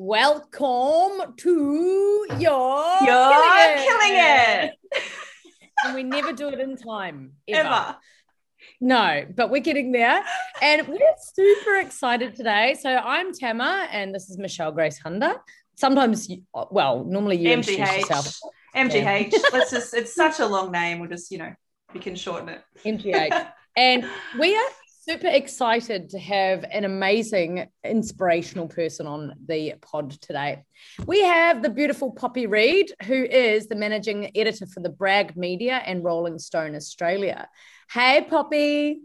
Welcome to your You're Killing It. killing it. and we never do it in time ever. Ever. No, but we're getting there, and we're super excited today. So I'm Tama, and this is Michelle Grace Hunter. Sometimes, you, well, normally you introduce yourself. MGH. MGH. Let's just, it's such a long name. We'll just, you know, we can shorten it. MGH. and we are super excited to have an amazing inspirational person on the pod today. We have the beautiful Poppy Reid, who is the managing editor for the Brag Media and Rolling Stone Australia. Hey, Poppy.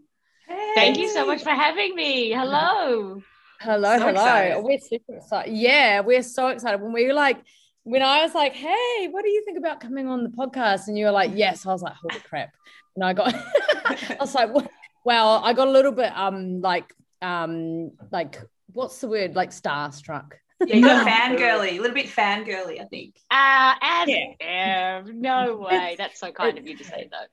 Hey. Thank you so much for having me. Hello. Hello, So hello. excited. We're super excited. Yeah, we're so excited. When we were like, when I was like, hey, what do you think about coming on the podcast? And you were like, yes. I was like, holy crap. And I got, I was like, "What?" Well, I got a little bit um like um like what's the word like starstruck. Yeah, you got fangirly, a little bit fangirly, I think. Uh, as if. No way. That's so kind of you to say that.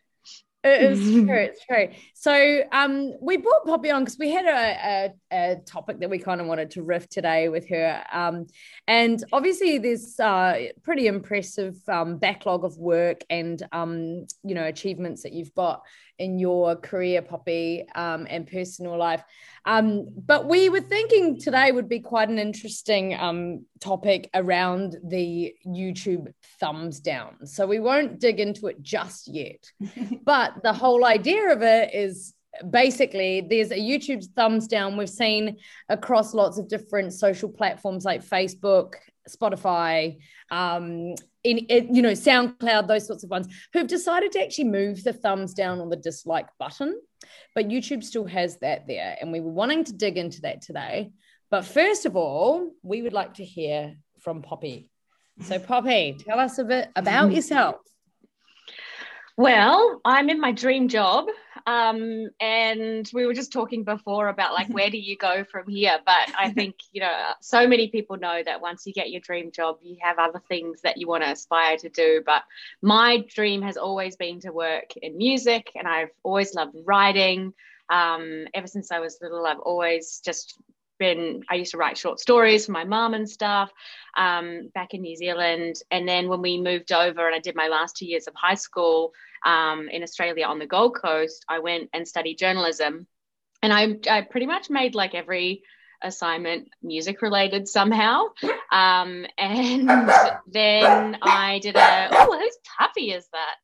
It is true. It's true. So um, we brought Poppy on because we had a, a, a topic that we kind of wanted to riff today with her. Um, and obviously, there's uh, pretty impressive um, backlog of work and um, you know achievements that you've got in your career, Poppy, um, and personal life. Um, but we were thinking today would be quite an interesting um, topic around the YouTube thumbs down. So we won't dig into it just yet. but the whole idea of it is basically there's a YouTube thumbs down we've seen across lots of different social platforms like Facebook, Spotify, um, in, in you know SoundCloud, those sorts of ones, who've decided to actually move the thumbs down on the dislike button. But YouTube still has that there, and we were wanting to dig into that today. But first of all, we would like to hear from Poppy. So, Poppy, tell us a bit about yourself. Well, I'm in my dream job. Um, and we were just talking before about like, where do you go from here? But I think, you know, so many people know that once you get your dream job, you have other things that you want to aspire to do. But my dream has always been to work in music, and I've always loved writing. Um, ever since I was little, I've always just been, I used to write short stories for my mum and stuff um, back in New Zealand. And then when we moved over and I did my last two years of high school um, in Australia on the Gold Coast, I went and studied journalism. And I, I pretty much made like every assignment music related somehow. Um, and then I did a, oh, whose puppy is that?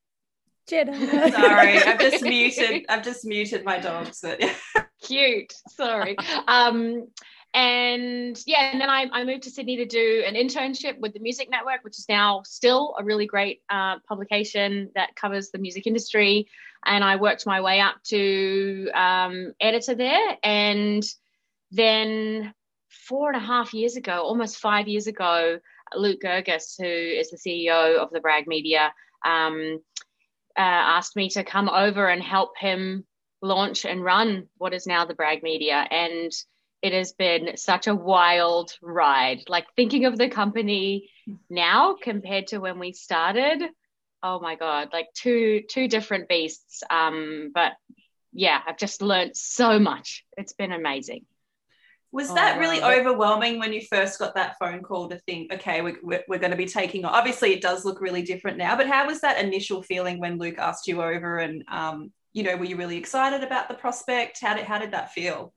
Jeddah. Sorry, I've just muted. I've just muted my dogs. But cute. Sorry. Um and yeah and then I, I moved to sydney to do an internship with the music network which is now still a really great uh, publication that covers the music industry. And i worked my way up to um, editor there. And then four and a half years ago almost five years ago luke Girgis who is the ceo of the Brag media um, uh, asked me to come over and help him launch and run what is now the Brag Media. And it has been such a wild ride. Like thinking of the company now compared to when we started, oh my God, like two two different beasts. Um, but yeah, I've just learned so much. It's been amazing. was Oh, that really overwhelming when you first got that phone call to think, okay, we, we're, we're going to be taking on? Obviously, it does look really different now, but how was that initial feeling when Luke asked you over? And, um, you know, were you really excited about the prospect? How did, how did that feel?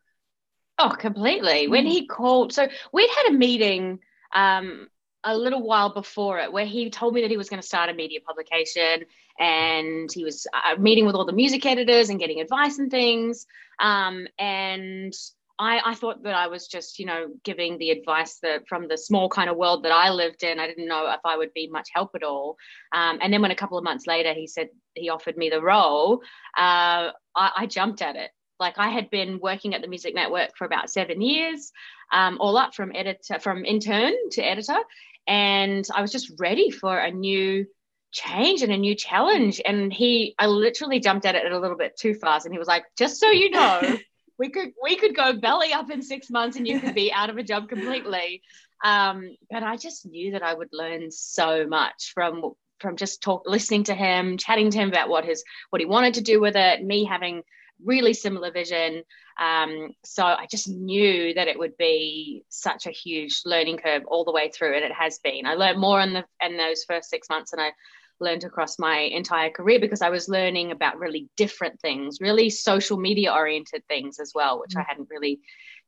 Oh, completely. When Mm. he called, so we'd had a meeting um, a little while before it where he told me that he was going to start a media publication and he was uh, meeting with all the music editors and getting advice and things. Um, and I, I, thought that I was just, you know, giving the advice that from the small kind of world that I lived in. I didn't know if I would be much help at all. Um, and then when a couple of months later he said he offered me the role, uh, I, I, jumped at it. Like I had been working at the Music Network for about seven years, um, all up from editor, from intern to editor, and I was just ready for a new change and a new challenge. And he, I literally jumped at it a little bit too fast, and he was like, "Just so you know." we could we could go belly up in six months and you could be out of a job completely. Um, but i just knew that i would learn so much from from just talk listening to him chatting to him about what his what he wanted to do with it me having really similar vision. Um, so i just knew that it would be such a huge learning curve all the way through and it has been. I learned more in the in those first six months than i learned across my entire career because I was learning about really different things, really social media oriented things as well, which I mm. hadn't really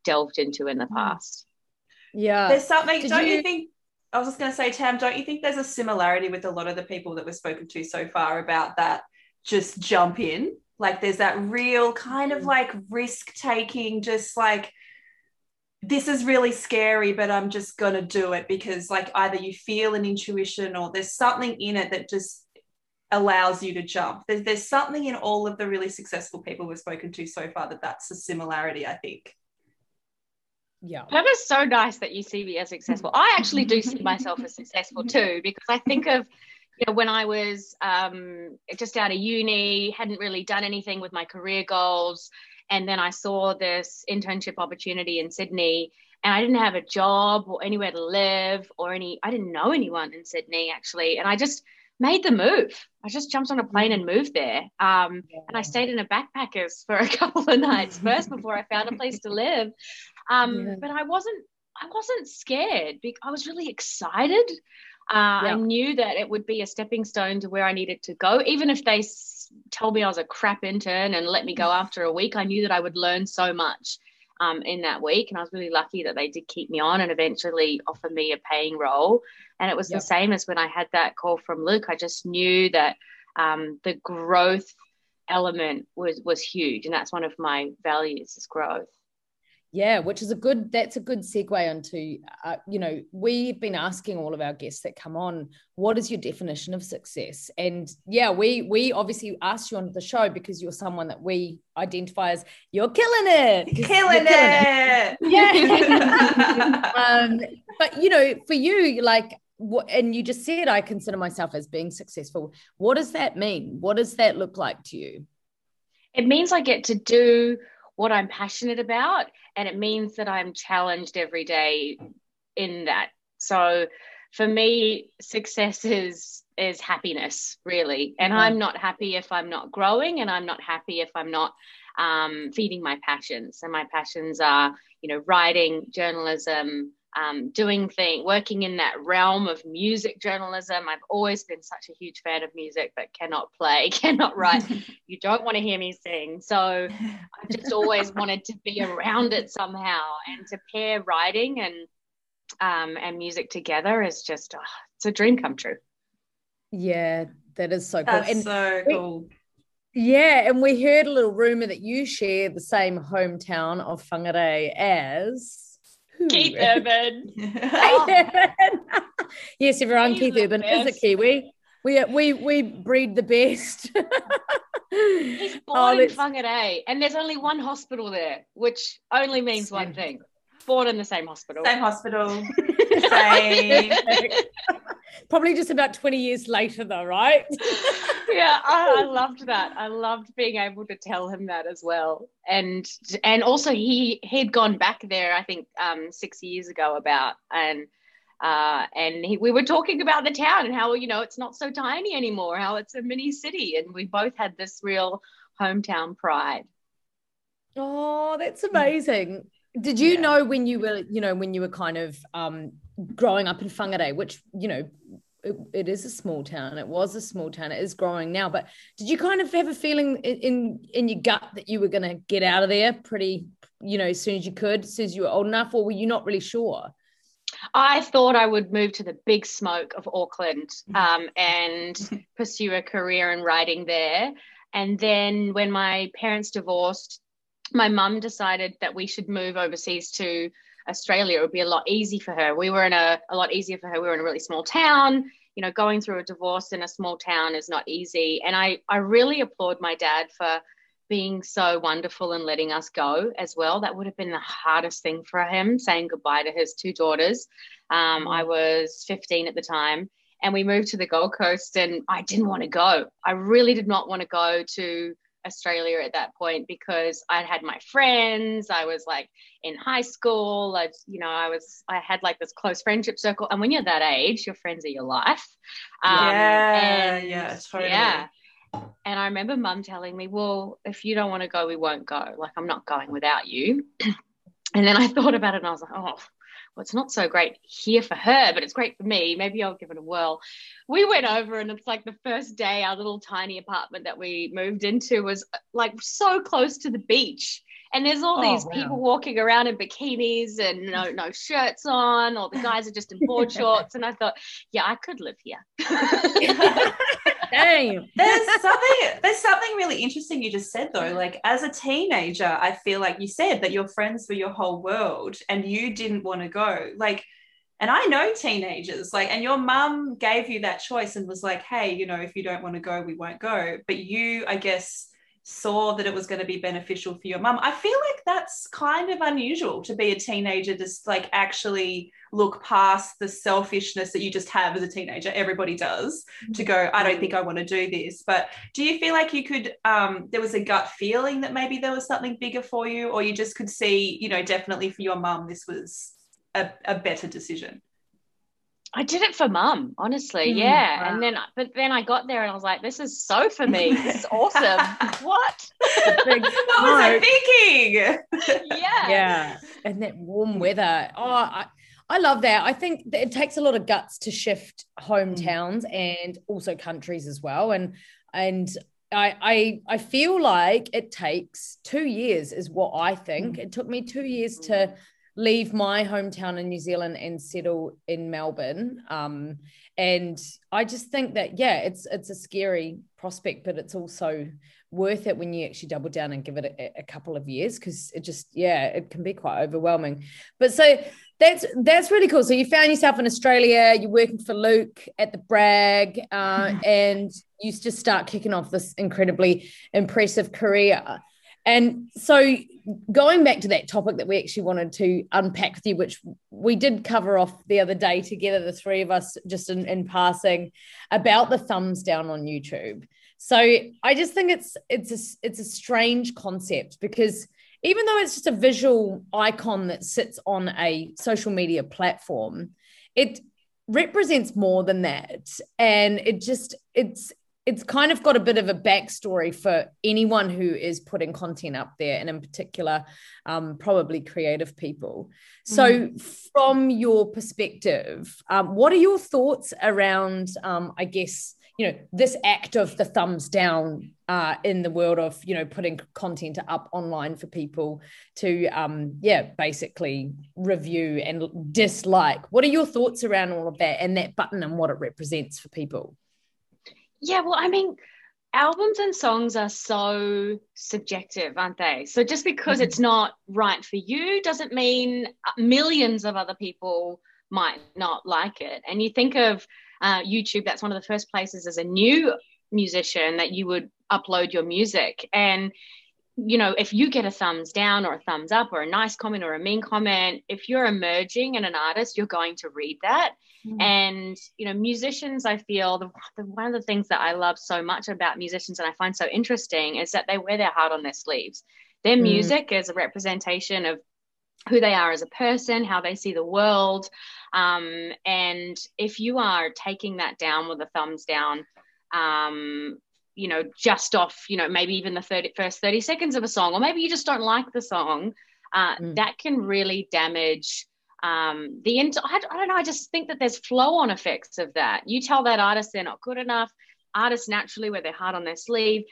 delved into in the mm. past. Yeah. There's something, Did don't you... you think? I was just going to say, Tam, don't you think there's a similarity with a lot of the people that we've spoken to so far about that just jump in? Like there's that real kind of mm. like risk taking, just like this is really scary, but I'm just going to do it because, like, either you feel an intuition or there's something in it that just allows you to jump. There's, there's something in all of the really successful people we've spoken to so far that that's a similarity, I think. Yeah. That is so nice that you see me as successful. I actually do see myself as successful too, because I think of, you know, when I was um, just out of uni, hadn't really done anything with my career goals and then I saw this internship opportunity in Sydney and I didn't have a job or anywhere to live or any, I didn't know anyone in Sydney actually. And I just made the move. I just jumped on a plane and moved there. Um, yeah. And I stayed in a backpackers for a couple of nights first before I found a place to live. Um, yeah. But I wasn't, I wasn't scared. I was really excited. Uh, yeah. I knew that it would be a stepping stone to where I needed to go, even if they told me I was a crap intern and let me go after a week, I knew that I would learn so much um, in that week. And I was really lucky that they did keep me on and eventually offer me a paying role. And it was yep. the same as when I had that call from Luke. I just knew that um, the growth element was was huge, and that's one of my values is growth. Yeah, which is a good, that's a good segue onto, uh, you know, we've been asking all of our guests that come on, what is your definition of success? And yeah, we we obviously asked you on the show because you're someone that we identify as you're killing it. Killing, killing it. it. Yeah. um, but you know, for you, like what, and you just said I consider myself as being successful. What does that mean? What does that look like to you? It means I get to do what I'm passionate about. And it means that I'm challenged every day in that. So for me, success is is happiness, really. And mm-hmm. I'm not happy if I'm not growing, and I'm not happy if I'm not um, feeding my passions. And my passions are, you know, writing, journalism, um, doing things, working in that realm of music journalism. I've always been such a huge fan of music, but cannot play, cannot write. you don't want to hear me sing. So I just always wanted to be around it somehow. And to pair writing and um, and music together is just, oh, it's a dream come true. Yeah, that is so cool. That's and so cool. Yeah, and we heard a little rumor that you share the same hometown of Whangarei as Keith Urban. Keith Urban. yes, everyone. Keith Urban is a Kiwi. We we we breed the best. He's oh, born oh, in Whangarei, and there's only one hospital there, which only means one thing: born in the same hospital. Same hospital. same. Probably just about 20 years later, though, right? yeah, I, I, loved that. I loved being able to tell him that as well, and and also he he'd gone back there, I think, um, six years ago about and. Uh, and he, we were talking about the town and how you know it's not so tiny anymore, how it's a mini city, and we both had this real hometown pride. Oh, that's amazing. Did you yeah. know when you were, you know, when you were kind of um, growing up in Whangarei, which, you know, it, it is a small town. It was a small town. It is growing now. But did you kind of have a feeling in in your gut that you were going to get out of there pretty, you know, as soon as you could, as soon as you were old enough, or were you not really sure? I thought I would move to the big smoke of Auckland um, and pursue a career in writing there. And then when my parents divorced, my mum decided that we should move overseas to Australia. It would be a lot easy for her. We were in a, a lot easier for her. We were in a really small town. You know, going through a divorce in a small town is not easy. And I, I really applaud my dad for being so wonderful and letting us go as well. That would have been the hardest thing for him, saying goodbye to his two daughters. Um, I was 15 at the time, and we moved to the Gold Coast, and I didn't want to go. I really did not want to go to Australia at that point because I'd had my friends. I was like in high school. I, you know, I was I had like this close friendship circle. And when you're that age, your friends are your life. Um, yeah, yeah, totally. Yeah. And I remember mum telling me, well, if you don't want to go, we won't go. Like, I'm not going without you. and then I thought about it and I was like, oh, well, it's not so great here for her, but it's great for me. Maybe I'll give it a whirl. We went over, and it's like the first day, our little tiny apartment that we moved into was like so close to the beach. And there's all oh, these wow. people walking around in bikinis and no no shirts on, or the guys are just in board shorts. And I thought, yeah, I could live here. Damn. There's something there's something really interesting you just said though. Like as a teenager, I feel like you said that your friends were your whole world and you didn't want to go. Like and I know teenagers, like, and your mum gave you that choice and was like, hey, you know, if you don't want to go, we won't go. But you, I guess, saw that it was going to be beneficial for your mum. I feel like that's kind of unusual to be a teenager, just like actually look past the selfishness that you just have as a teenager. Everybody does to go, I don't think I want to do this. But do you feel like you could, um, there was a gut feeling that maybe there was something bigger for you, or you just could see, you know, definitely for your mum, this was a, a better decision? I did it for mum, honestly. Mm, yeah. Wow. And then, but then I got there and I was like, this is so for me. This is awesome. what? what was I thinking? yeah. Yeah. And that warm weather. Oh, I, I love that. I think that it takes a lot of guts to shift hometowns mm. and also countries as well. And, and, I, I I feel like it takes two years is what I think. Mm. It took me two years to leave my hometown in New Zealand and settle in Melbourne. Um, and I just think that yeah, it's it's a scary prospect, but it's also worth it when you actually double down and give it a, a couple of years because it just yeah, it can be quite overwhelming. But so that's that's really cool. So you found yourself in Australia. You're working for Luke at the Brag, uh, and you just start kicking off this incredibly impressive career. And so, going back to that topic that we actually wanted to unpack with you, which we did cover off the other day together, the three of us, just in, in passing, about the thumbs down on YouTube. So I just think it's it's a, it's a strange concept because even though it's just a visual icon that sits on a social media platform, it represents more than that, and it just it's it's kind of got a bit of a backstory for anyone who is putting content up there, and in particular, um, probably creative people. So, mm. from your perspective, um, what are your thoughts around, um, I guess, you know, this act of the thumbs down uh, in the world of, you know, putting content up online for people to, um, yeah, basically review and dislike? What are your thoughts around all of that and that button and what it represents for people? Yeah, well, I mean, albums and songs are so subjective, aren't they? So just because mm-hmm. it's not right for you doesn't mean millions of other people might not like it. And you think of uh, YouTube, that's one of the first places as a new musician that you would upload your music. And you know, if you get a thumbs down or a thumbs up or a nice comment or a mean comment, if you're emerging and an artist, you're going to read that. Mm. And, you know, musicians, I feel the, the, one of the things that I love so much about musicians and I find so interesting is that they wear their heart on their sleeves. Their mm. music is a representation of who they are as a person, how they see the world. Um, and if you are taking that down with a thumbs down, um, you know, just off, you know, maybe even the 30, first 30 seconds of a song, or maybe you just don't like the song, uh, mm. that can really damage um, the int- I, I don't know. I just think that there's flow on effects of that. You tell that artist they're not good enough, artists naturally wear their heart on their sleeve.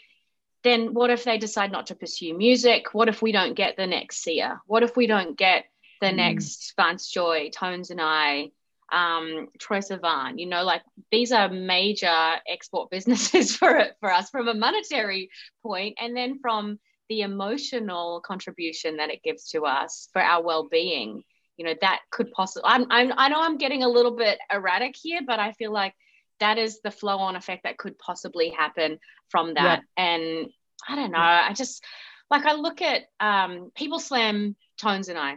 Then what if they decide not to pursue music? What if we don't get the next Sia? What if we don't get the mm. next Vance Joy, Tones and I, um, Troye Sivan. You know, like these are major export businesses for for us from a monetary point, and then from the emotional contribution that it gives to us for our well-being. You know, that could possibly. I'm, I'm I know I'm getting a little bit erratic here, but I feel like that is the flow-on effect that could possibly happen from that. Yeah. And I don't know. I just like I look at um, people slam Tones and I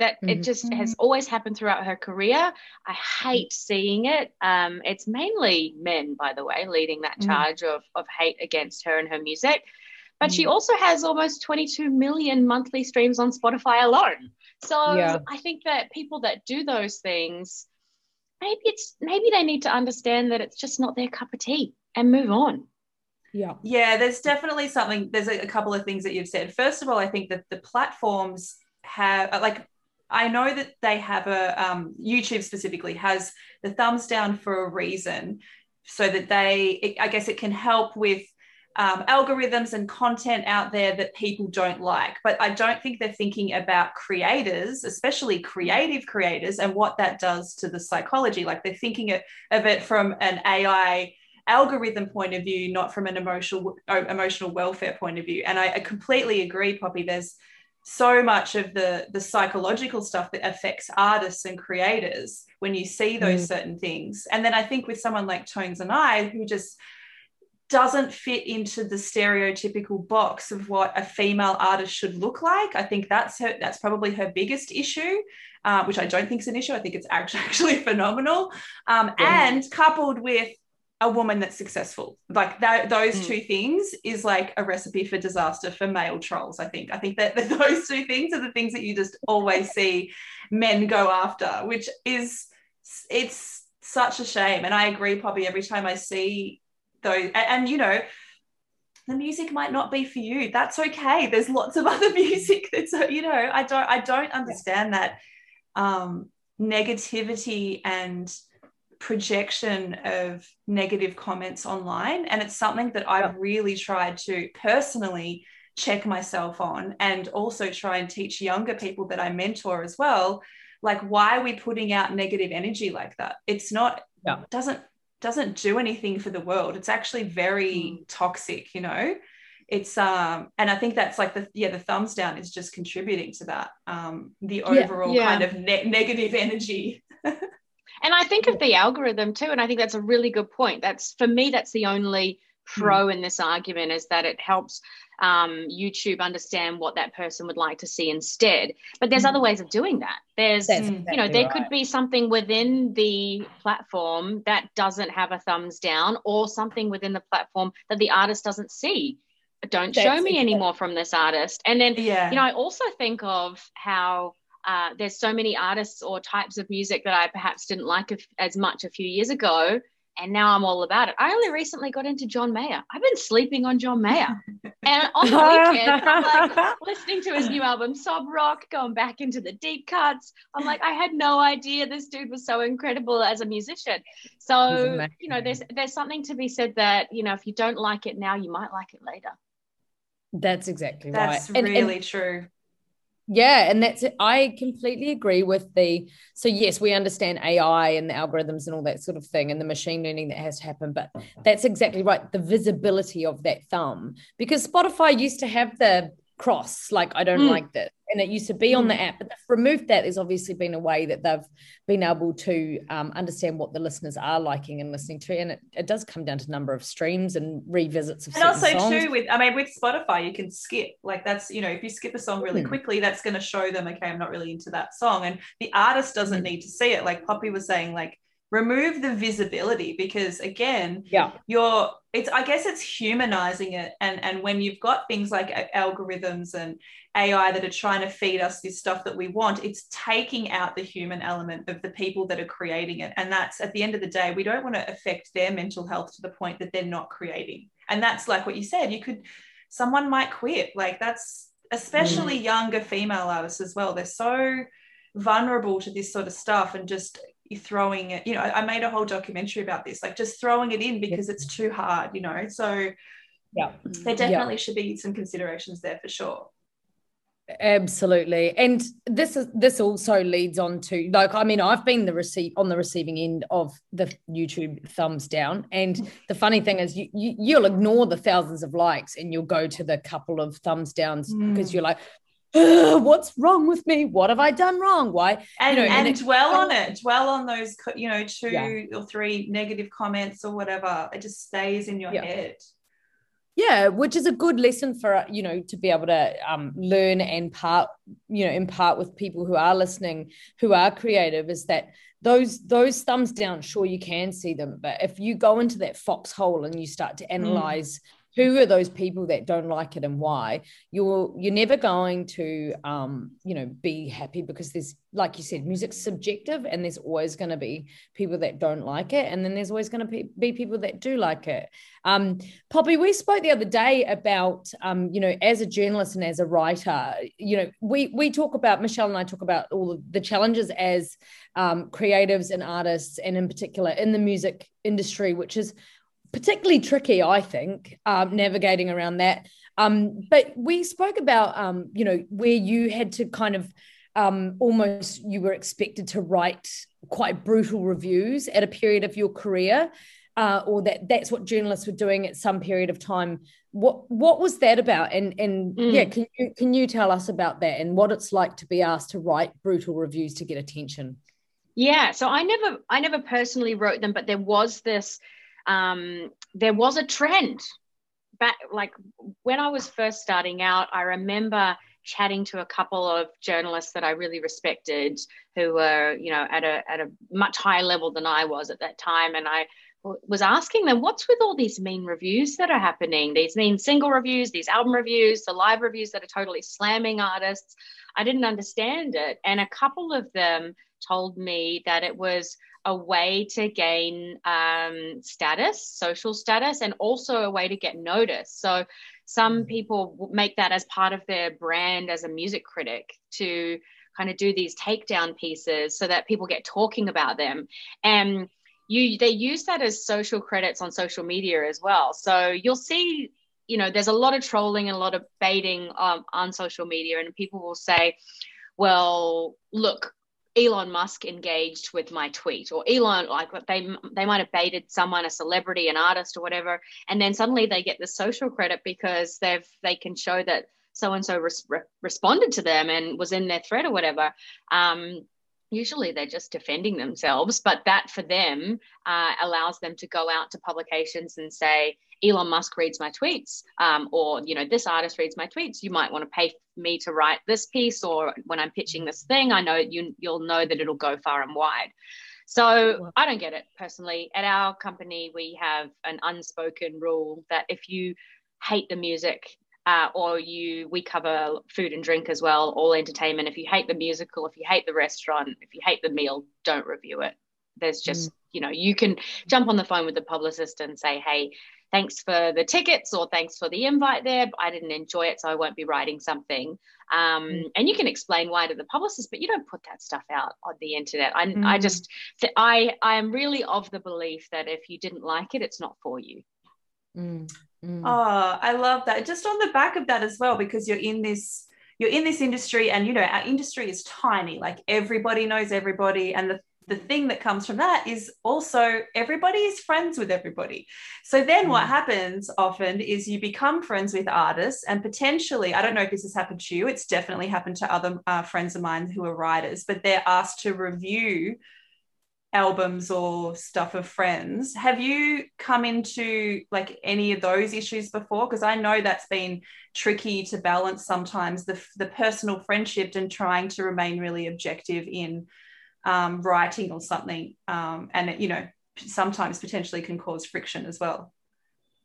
that mm-hmm. it just has always happened throughout her career. I hate seeing it. Um, it's mainly men, by the way, leading that mm-hmm. charge mm-hmm. of, of hate against her and her music. But mm-hmm. she also has almost 22 million monthly streams on Spotify alone. So yeah. I think that people that do those things, maybe it's maybe they need to understand that it's just not their cup of tea and move on. Yeah. Yeah, there's definitely something, there's a, a couple of things that you've said. First of all, I think that the platforms have like I know that they have a um, YouTube specifically has the thumbs down for a reason, so that they, it, I guess, it can help with um, algorithms and content out there that people don't like. But I don't think they're thinking about creators, especially creative creators, and what that does to the psychology. Like they're thinking of, it from an AI algorithm point of view, not from an emotional emotional welfare point of view. And I, I completely agree, Poppy. There's so much of the the psychological stuff that affects artists and creators when you see those mm. certain things and then i think with someone like tones and i who just doesn't fit into the stereotypical box of what a female artist should look like i think that's her that's probably her biggest issue uh, which i don't think is an issue i think it's actually, actually phenomenal um, yeah. and coupled with a woman that's successful. Like that those mm. two things is like a recipe for disaster for male trolls i think. I think that, that those two things are the things that you just always see men go after which is it's such a shame. And i agree poppy every time i see those and, and you know the music might not be for you. That's okay. There's lots of other music that's you know i don't i don't understand that um negativity and projection of negative comments online. And it's something that I've really tried to personally check myself on and also try and teach younger people that I mentor as well. Like, why are we putting out negative energy like that? It's not, yeah. doesn't, doesn't do anything for the world. It's actually very mm. toxic, you know? It's um and I think that's like the yeah the thumbs down is just contributing to that um the overall yeah, yeah. kind of ne- negative energy And I think of the algorithm too, and I think that's a really good point. That's for me, that's the only pro mm. in this argument is that it helps um, YouTube understand what that person would like to see instead. But there's mm. other ways of doing that. There's, exactly you know, there right. could be something within the platform that doesn't have a thumbs down, or something within the platform that the artist doesn't see. Don't that's show me exactly. anymore from this artist. And then, yeah. you know, I also think of how uh, there's so many artists or types of music that I perhaps didn't like as much a few years ago. And now I'm all about it. I only recently got into John Mayer. I've been sleeping on John Mayer. and on the weekend, I'm like listening to his new album, Sob Rock, going back into the deep cuts. I'm like, I had no idea this dude was so incredible as a musician. So, you know, there's there's something to be said that, you know, if you don't like it now, you might like it later. That's exactly That's right. That's really and, true. Yeah, and that's it. I completely agree with the. So yes, we understand AI and the algorithms and all that sort of thing, and the machine learning that has to happen. But that's exactly right. The visibility of that thumb, because Spotify used to have the cross, like I don't mm. like this, and it used to be on the mm. app, but they've removed that. There's obviously been a way that they've been able to um, understand what the listeners are liking and listening to, and it, it does come down to number of streams and revisits of. Songs. And also songs. too, with I mean, with Spotify, you can skip. Like that's you know, if you skip a song really mm. quickly, that's going to show them, okay, I'm not really into that song, and the artist doesn't mm. need to see it. Like Poppy was saying, like remove the visibility because again yeah. you're it's i guess it's humanizing it. And and when you've got things like algorithms and ai that are trying to feed us this stuff that we want it's taking out the human element of the people that are creating it. And that's at the end of the day we don't want to affect their mental health to the point that they're not creating. And that's like what you said you could someone might quit. Like that's especially mm. younger female artists as well. They're so vulnerable to this sort of stuff and just throwing it you know I, made a whole documentary about this like just throwing it in because it's too hard you know so yeah there definitely yeah. should be some considerations there for sure Absolutely. And this is this also leads on to like I mean I've been the receive on the receiving end of the YouTube thumbs down and the funny thing is you, you you'll ignore the thousands of likes and you'll go to the couple of thumbs downs mm. because you're like what's wrong with me what have i done wrong why and, you know, and, and it, dwell on it dwell on those you know two yeah. or three negative comments or whatever it just stays in your yeah. head yeah which is a good lesson for you know to be able to um, learn and part you know impart with people who are listening who are creative is that those those thumbs down sure you can see them but if you go into that foxhole and you start to mm. analyze mm who are those people that don't like it and why? You're you're never going to um you know be happy because there's like you said music's subjective and there's always going to be people that don't like it. And then there's always going to be, be people that do like it. Um poppy we spoke the other day about um you know as a journalist and as a writer you know we we talk about michelle and i talk about all the challenges as um, creatives and artists and in particular in the music industry which is particularly tricky, I think, um, navigating around that. Um, but we spoke about, um, you know, where you had to kind of um, almost you were expected to write quite brutal reviews at a period of your career, uh, or that that's what journalists were doing at some period of time. What what was that about? And and mm. yeah, can you can you tell us about that and what it's like to be asked to write brutal reviews to get attention? Yeah, so I never I never personally wrote them, but there was this um, there was a trend back like when I was first starting out, I remember chatting to a couple of journalists that I really respected who were, you know, at a at a much higher level than I was at that time. And I was asking them, what's with all these mean reviews that are happening? These mean single reviews, these album reviews, the live reviews that are totally slamming artists. I didn't understand it. And a couple of them told me that it was a way to gain um, status, social status, and also a way to get noticed. So some mm. people make that as part of their brand as a music critic to kind of do these takedown pieces so that people get talking about them. And you they use that as social credits on social media as well. So you'll see you know there's a lot of trolling and a lot of baiting um, on social media and people will say well look Elon Musk engaged with my tweet or Elon like they they might have baited someone a celebrity an artist or whatever and then suddenly they get the social credit because they've they can show that so and so responded to them and was in their thread or whatever. Um, usually they're just defending themselves but that for them uh, allows them to go out to publications and say elon musk reads my tweets um, or you know this artist reads my tweets you might want to pay me to write this piece or when i'm pitching this thing i know you you'll know that it'll go far and wide so i don't get it personally at our company we have an unspoken rule that if you hate the music uh, or you we cover food and drink as well, all entertainment. If you hate the musical, if you hate the restaurant, if you hate the meal, don't review it. There's just mm. you know you can jump on the phone with the publicist and say, hey. Thanks for the tickets or thanks for the invite there. But I didn't enjoy it, so I won't be writing something. Um, mm. And you can explain why to the publicist, but you don't put that stuff out on the internet. I, mm. I just, I, I am really of the belief that if you didn't like it, it's not for you. Mm. Mm. Oh, I love that. Just on the back of that as well, because you're in this you're in this industry and you know our industry is tiny like everybody knows everybody and the the thing that comes from that is also everybody is friends with everybody. So then what mm. happens often is you become friends with artists and potentially, I don't know if this has happened to you, it's definitely happened to other uh, friends of mine who are writers, but they're asked to review albums or stuff of friends have you come into like any of those issues before because i know that's been tricky to balance sometimes the, the personal friendship and trying to remain really objective in um, writing or something um, and it, you know sometimes potentially can cause friction as well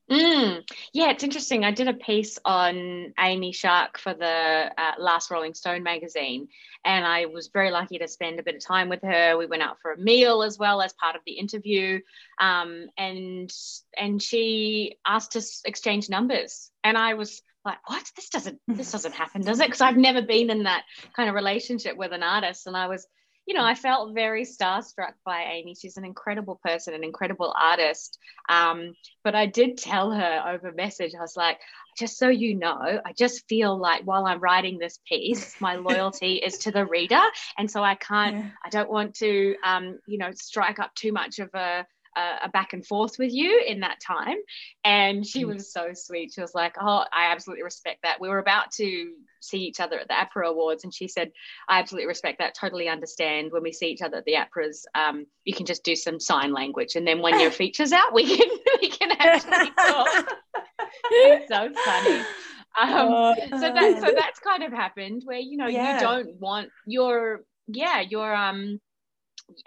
Mm. Yeah, it's interesting. I did a piece on Amy Shark for the uh, last Rolling Stone magazine, and I was very lucky to spend a bit of time with her. We went out for a meal as well as part of the interview, um, and and she asked us exchange numbers, and I was like, "What? This doesn't this doesn't happen, does it?" Because I've never been in that kind of relationship with an artist, and I was you know, I felt very starstruck by Amy. She's an incredible person, an incredible artist. Um, but I did tell her over message, I was like, just so you know, I just feel like while I'm writing this piece, my loyalty is to the reader. And so I can't, yeah. I don't want to, um, you know, strike up too much of a, a, back and forth with you in that time. And she mm. was so sweet. She was like, Oh, I absolutely respect that. We were about to see each other at the APRA Awards, and she said, I absolutely respect that. Totally understand when we see each other at the APRAs, um, you can just do some sign language. And then when your feature's out, we can, we can actually talk. it's so funny. Um, oh, so that so that's kind of happened where you know yeah. you don't want your yeah your um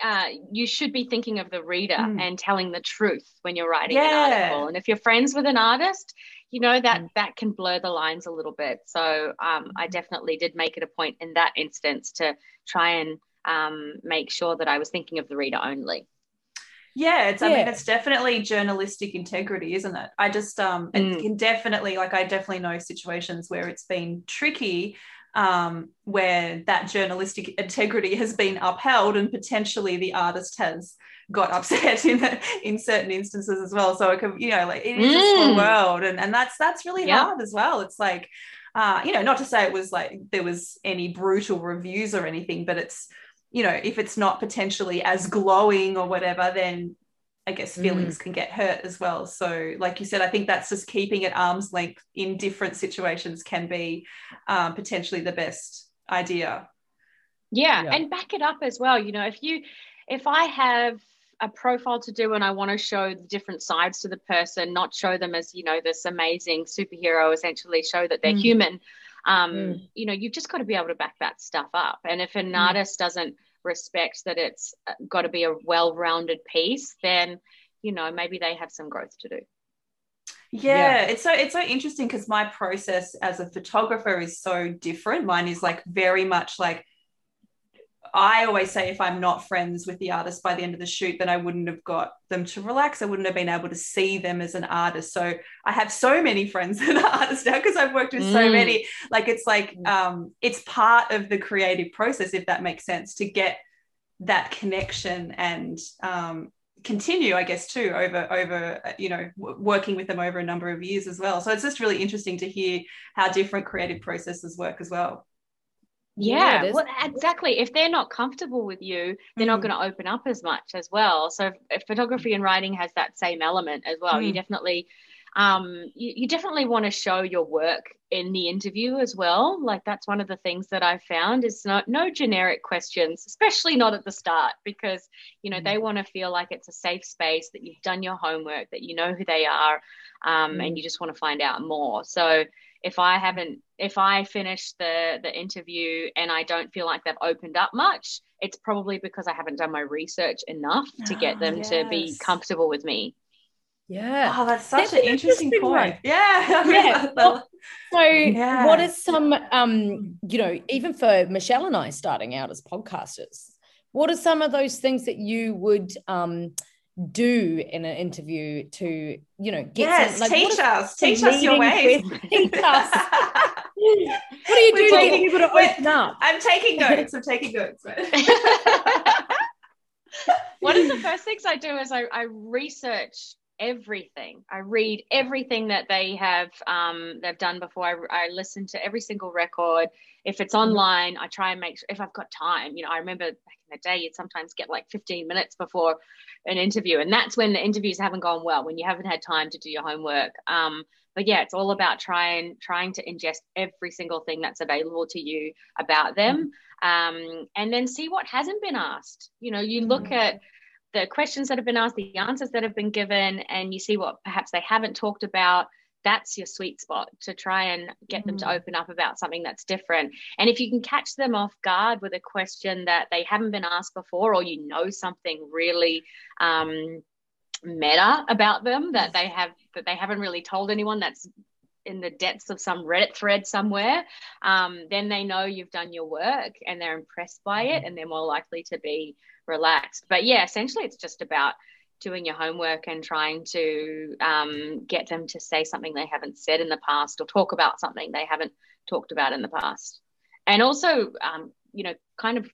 uh, you should be thinking of the reader mm. and telling the truth when you're writing yeah. an article. And if you're friends with an artist, you know that mm. that can blur the lines a little bit. So um, I definitely did make it a point in that instance to try and um, make sure that I was thinking of the reader only. Yeah, it's. Yeah. I mean, it's definitely journalistic integrity, isn't it? I just um, it mm. can definitely like I definitely know situations where it's been tricky um, where that journalistic integrity has been upheld and potentially the artist has got upset in in certain instances as well. So it could, you know, like it is mm. a world, and and that's that's really yep. hard as well. It's like, uh, you know, not to say it was like there was any brutal reviews or anything, but it's you know, if it's not potentially as glowing or whatever, then I guess feelings mm. can get hurt as well. So, like you said, I think that's just keeping at arm's length in different situations can be um, potentially the best idea. Yeah, yeah, and back it up as well. You know, if you, if I have a profile to do and I want to show the different sides to the person, not show them as you know this amazing superhero, essentially show that they're mm. human. Um, mm. You know, you've just got to be able to back that stuff up. And if an mm. artist doesn't respect that it's uh, got to be a well-rounded piece, then you know maybe they have some growth to do. Yeah, yeah. it's so it's so interesting because my process as a photographer is so different. Mine is like very much like I always say if I'm not friends with the artist by the end of the shoot, then I wouldn't have got them to relax. I wouldn't have been able to see them as an artist. So I have so many friends that are artists now because I've worked with mm. so many. Like it's like mm. um, it's part of the creative process, if that makes sense, to get that connection and um, continue, I guess, too over over you know w- working with them over a number of years as well. So it's just really interesting to hear how different creative processes work as well. Yeah, yeah well, exactly. If they're not comfortable with you, they're mm. not going to open up as much as well. So, if photography and writing has that same element as well, mm. you definitely, um, you, you definitely want to show your work in the interview as well. Like that's one of the things that I found is not no generic questions, especially not at the start, because you know mm. they want to feel like it's a safe space that you've done your homework, that you know who they are, um, and you just want to find out more. So if I haven't, if I finish the the interview and I don't feel like they've opened up much, it's probably because I haven't done my research enough to get them yes. to be comfortable with me. Yeah. Oh, that's such that's an interesting, interesting point. One. Yeah. yeah. Well, so yeah. what are some um, you know, even for Michelle and I starting out as podcasters, what are some of those things that you would um do in an interview to you know get yes some, like, teach us teach us your ways. teach us. What do you do to get people to open up. I'm taking notes i'm taking notes one of the first things i do is i, I research everything. I read everything that they have um, they've done before. I, I listen to every single record. If it's mm-hmm. online i try and make sure if i've got time you know i remember back in the day you'd sometimes get like 15 minutes before an interview and that's when the interviews haven't gone well when you haven't had time to do your homework. Um, but yeah it's all about trying trying to ingest every single thing that's available to you about them. Um, and then see what hasn't been asked. You know you look mm-hmm. at the questions that have been asked the answers that have been given and you see what perhaps they haven't talked about that's your sweet spot to try and get them to mm. open up about something that's different. And if you can catch them off guard with a question that they haven't been asked before, or you know something really um, meta about them that they have that they haven't really told anyone that's in the depths of some Reddit thread somewhere, um, then they know you've done your work and they're impressed by it and they're more likely to be relaxed. But yeah, essentially, it's just about doing your homework and trying to um, get them to say something they haven't said in the past or talk about something they haven't talked about in the past. And also, um, you know, kind of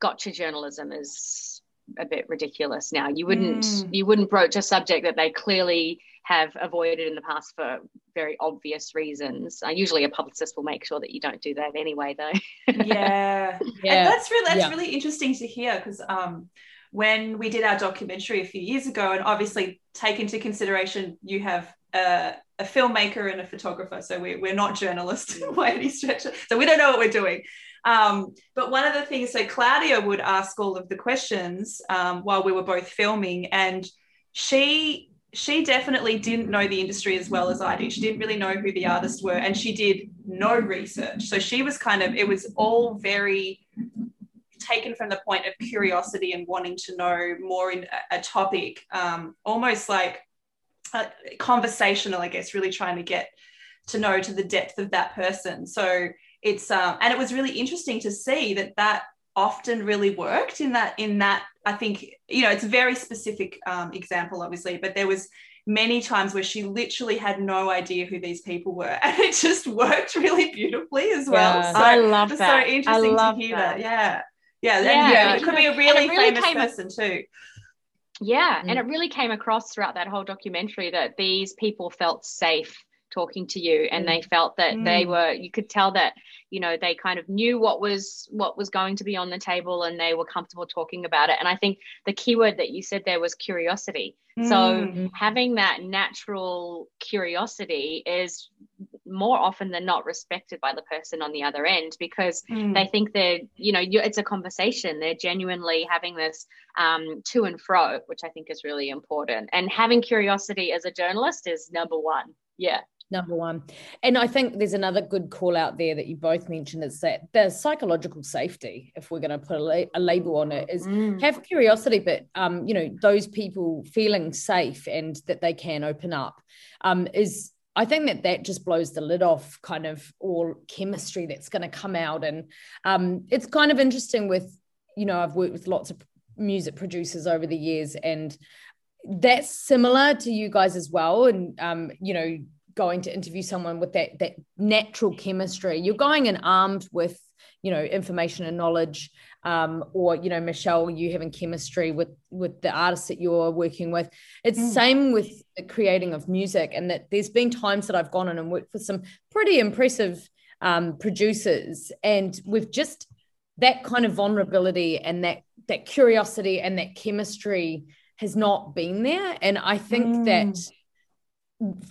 gotcha journalism is a bit ridiculous now. You wouldn't mm. you wouldn't broach a subject that they clearly have avoided in the past for very obvious reasons. Uh, usually, a publicist will make sure that you don't do that anyway, though. yeah, yeah, and that's really that's yeah. really interesting to hear because um, when we did our documentary a few years ago, and obviously take into consideration you have a, a filmmaker and a photographer, so we, we're not journalists by any stretch, so we don't know what we're doing. Um, but one of the things, so Claudia would ask all of the questions um, while we were both filming, and she she definitely didn't know the industry as well as I do. She didn't really know who the artists were, and she did no research. So she was kind of, it was all very taken from the point of curiosity and wanting to know more in a, topic, um, almost like uh, conversational, I guess, really trying to get to know to the depth of that person. So it's, um, and it was really interesting to see that that often really worked in that in that i think you know it's a very specific um, example obviously but there was many times where she literally had no idea who these people were and it just worked really beautifully as well yeah. so i love that so interesting to hear that. that. yeah yeah, yeah. yeah. it could be a really, really famous person too yeah mm. and it really came across throughout that whole documentary that these people felt safe talking to you and mm. they felt that mm. they were you could tell that you know they kind of knew what was what was going to be on the table and they were comfortable talking about it and i think the keyword that you said there was curiosity mm. so having that natural curiosity is more often than not respected by the person on the other end because mm. they think they're you know it's a conversation they're genuinely having this um, to and fro which i think is really important and having curiosity as a journalist is number one yeah number one and i think there's another good call out there that you both mentioned is that the psychological safety if we're going to put a, la- a, label on it is mm. have curiosity but um you know those people feeling safe and that they can open up um is I think that that just blows the lid off kind of all chemistry that's going to come out. And um, it's kind of interesting with, you know, I've worked with lots of music producers over the years and that's similar to you guys as well. And, um, you know, going to interview someone with that that natural chemistry you're going in armed with you know information and knowledge um, or you know michelle you having chemistry with with the artists that you're working with it's mm. same with the creating of music and that there's been times that i've gone in and worked with some pretty impressive um, producers and with just that kind of vulnerability and that that curiosity and that chemistry has not been there and i think mm. that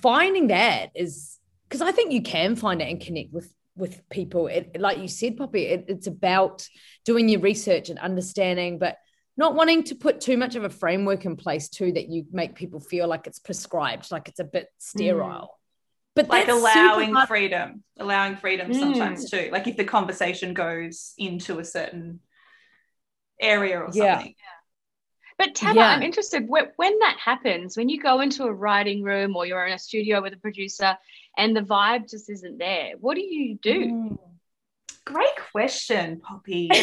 finding that is because I think you can find it and connect with with people. It, like you said, Poppy, it, it's about doing your research and understanding, but not wanting to put too much of a framework in place too that you make people feel like it's prescribed, like it's a bit sterile. Mm. But like allowing freedom, allowing freedom mm. sometimes too. Like if the conversation goes into a certain area or something. Yeah. But Tama, yeah. I'm interested when that happens, when you go into a writing room or you're in a studio with a producer and the vibe just isn't there, what do you do? Mm. Great question, Poppy.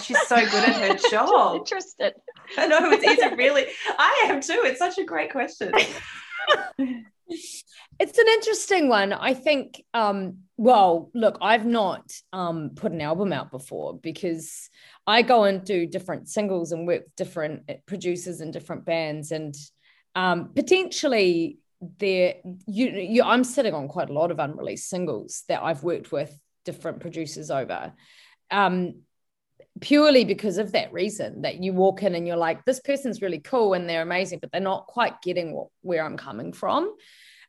she's so good at her job. interested. I know it's, it's really. I am too. It's such a great question. it's an interesting one. I think. Um, well, look, I've not um, put an album out before because I go and do different singles and work with different producers and different bands, and um, potentially there, you, you, I'm sitting on quite a lot of unreleased singles that I've worked with different producers over. Um, purely because of that reason that you walk in and you're like this person's really cool and they're amazing but they're not quite getting what, where i'm coming from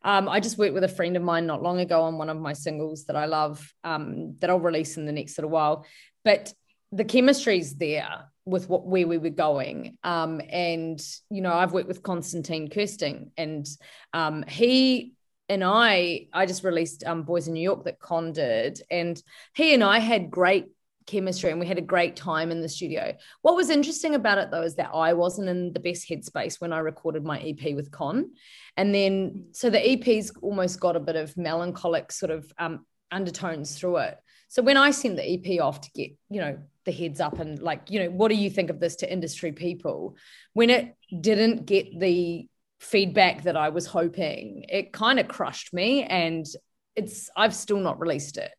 um, i just worked with a friend of mine not long ago on one of my singles that i love um, that i'll release in the next little while but the chemistry's there with what where we were going. Um, and you know, I've worked with Konstantin Kersting, and um, he and I, I just released um, Boys in New York that Con did, and he and I had great chemistry and we had a great time in the studio. What was interesting about it though is that I wasn't in the best headspace when I recorded my EP with Con. And then so the EP's almost got a bit of melancholic sort of um, undertones through it. So when I sent the EP off to get, you know, the heads up and like, you know, what do you think of this to industry people? When it didn't get the feedback that I was hoping, it kind of crushed me and it's I've still not released it.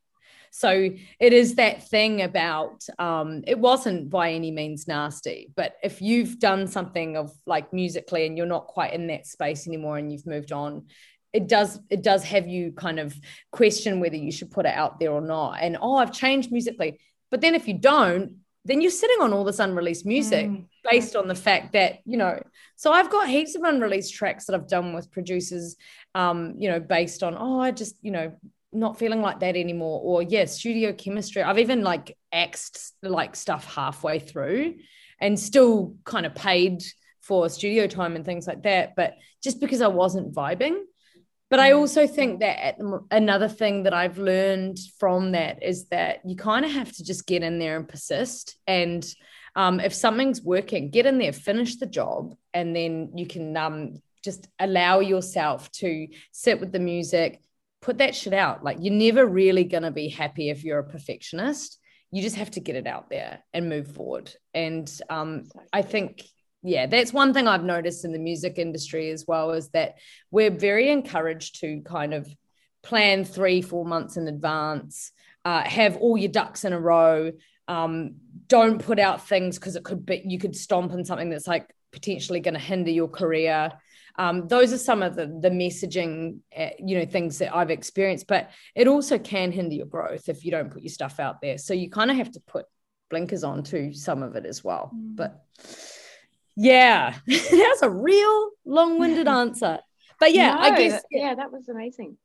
So it is that thing about um, it wasn't by any means nasty, but if you've done something of like musically and you're not quite in that space anymore and you've moved on, it does it does have you kind of question whether you should put it out there or not. And oh, I've changed musically, but then if you don't, then you're sitting on all this unreleased music mm. based on the fact that you know so i've got heaps of unreleased tracks that i've done with producers um you know based on oh i just you know not feeling like that anymore or yeah studio chemistry i've even like axed like stuff halfway through and still kind of paid for studio time and things like that but just because i wasn't vibing but i mm. also think that another thing that i've learned from that is that you kind of have to just get in there and persist and um, if something's working get in there finish the job and then you can um, just allow yourself to sit with the music put that shit out. Like you're never really going to be happy if you're a perfectionist. You just have to get it out there and move forward. And um, I think, yeah, that's one thing I've noticed in the music industry as well is that we're very encouraged to kind of plan three, four months in advance, uh, have all your ducks in a row. Um, don't put out things because it could be you could stomp on something that's like potentially going to hinder your career um, those are some of the the messaging uh, you know things that i've experienced but it also can hinder your growth if you don't put your stuff out there so you kind of have to put blinkers on to some of it as well mm. but yeah that's a real long-winded answer but yeah no, i guess yeah that was amazing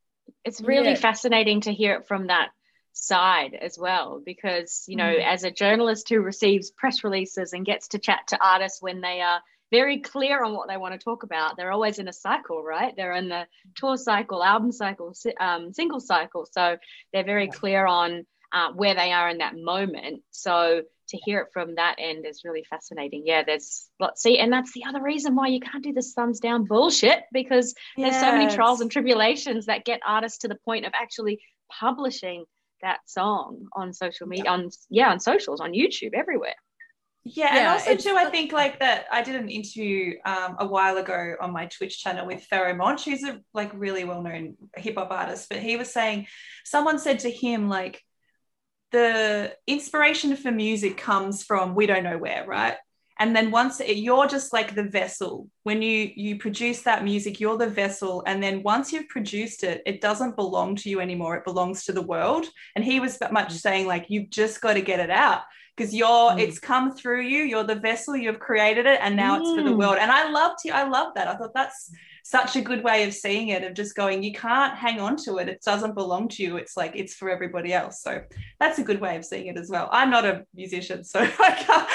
it's really yeah. fascinating to hear it from that side as well because you know mm. as a journalist who receives press releases and gets to chat to artists when they are very clear on what they want to talk about. They're always in a cycle, right? They're in the tour cycle, album cycle, um, single cycle. So they're very clear on uh, where they are in that moment. So to hear it from that end is really fascinating. Yeah, there's lots. See, and that's the other reason why you can't do this thumbs down bullshit because yes. there's so many trials and tribulations that get artists to the point of actually publishing that song on social media, yeah. on yeah, on socials, on YouTube, everywhere. Yeah, yeah, and also too, I think like that. I did an interview um, a while ago on my Twitch channel with Pharoahe Monch, who's a like really well-known hip hop artist. But he was saying, someone said to him like, the inspiration for music comes from we don't know where, right? And then once it, you're just like the vessel. When you you produce that music, you're the vessel. And then once you've produced it, it doesn't belong to you anymore. It belongs to the world. And he was much saying like, you've just got to get it out because you're mm. it's come through you you're the vessel you've created it and now mm. it's for the mm. world and i loved you i love that i thought that's such a good way of seeing it of just going you can't hang on to it it doesn't belong to you it's like it's for everybody else so that's a good way of seeing it as well i'm not a musician so i can't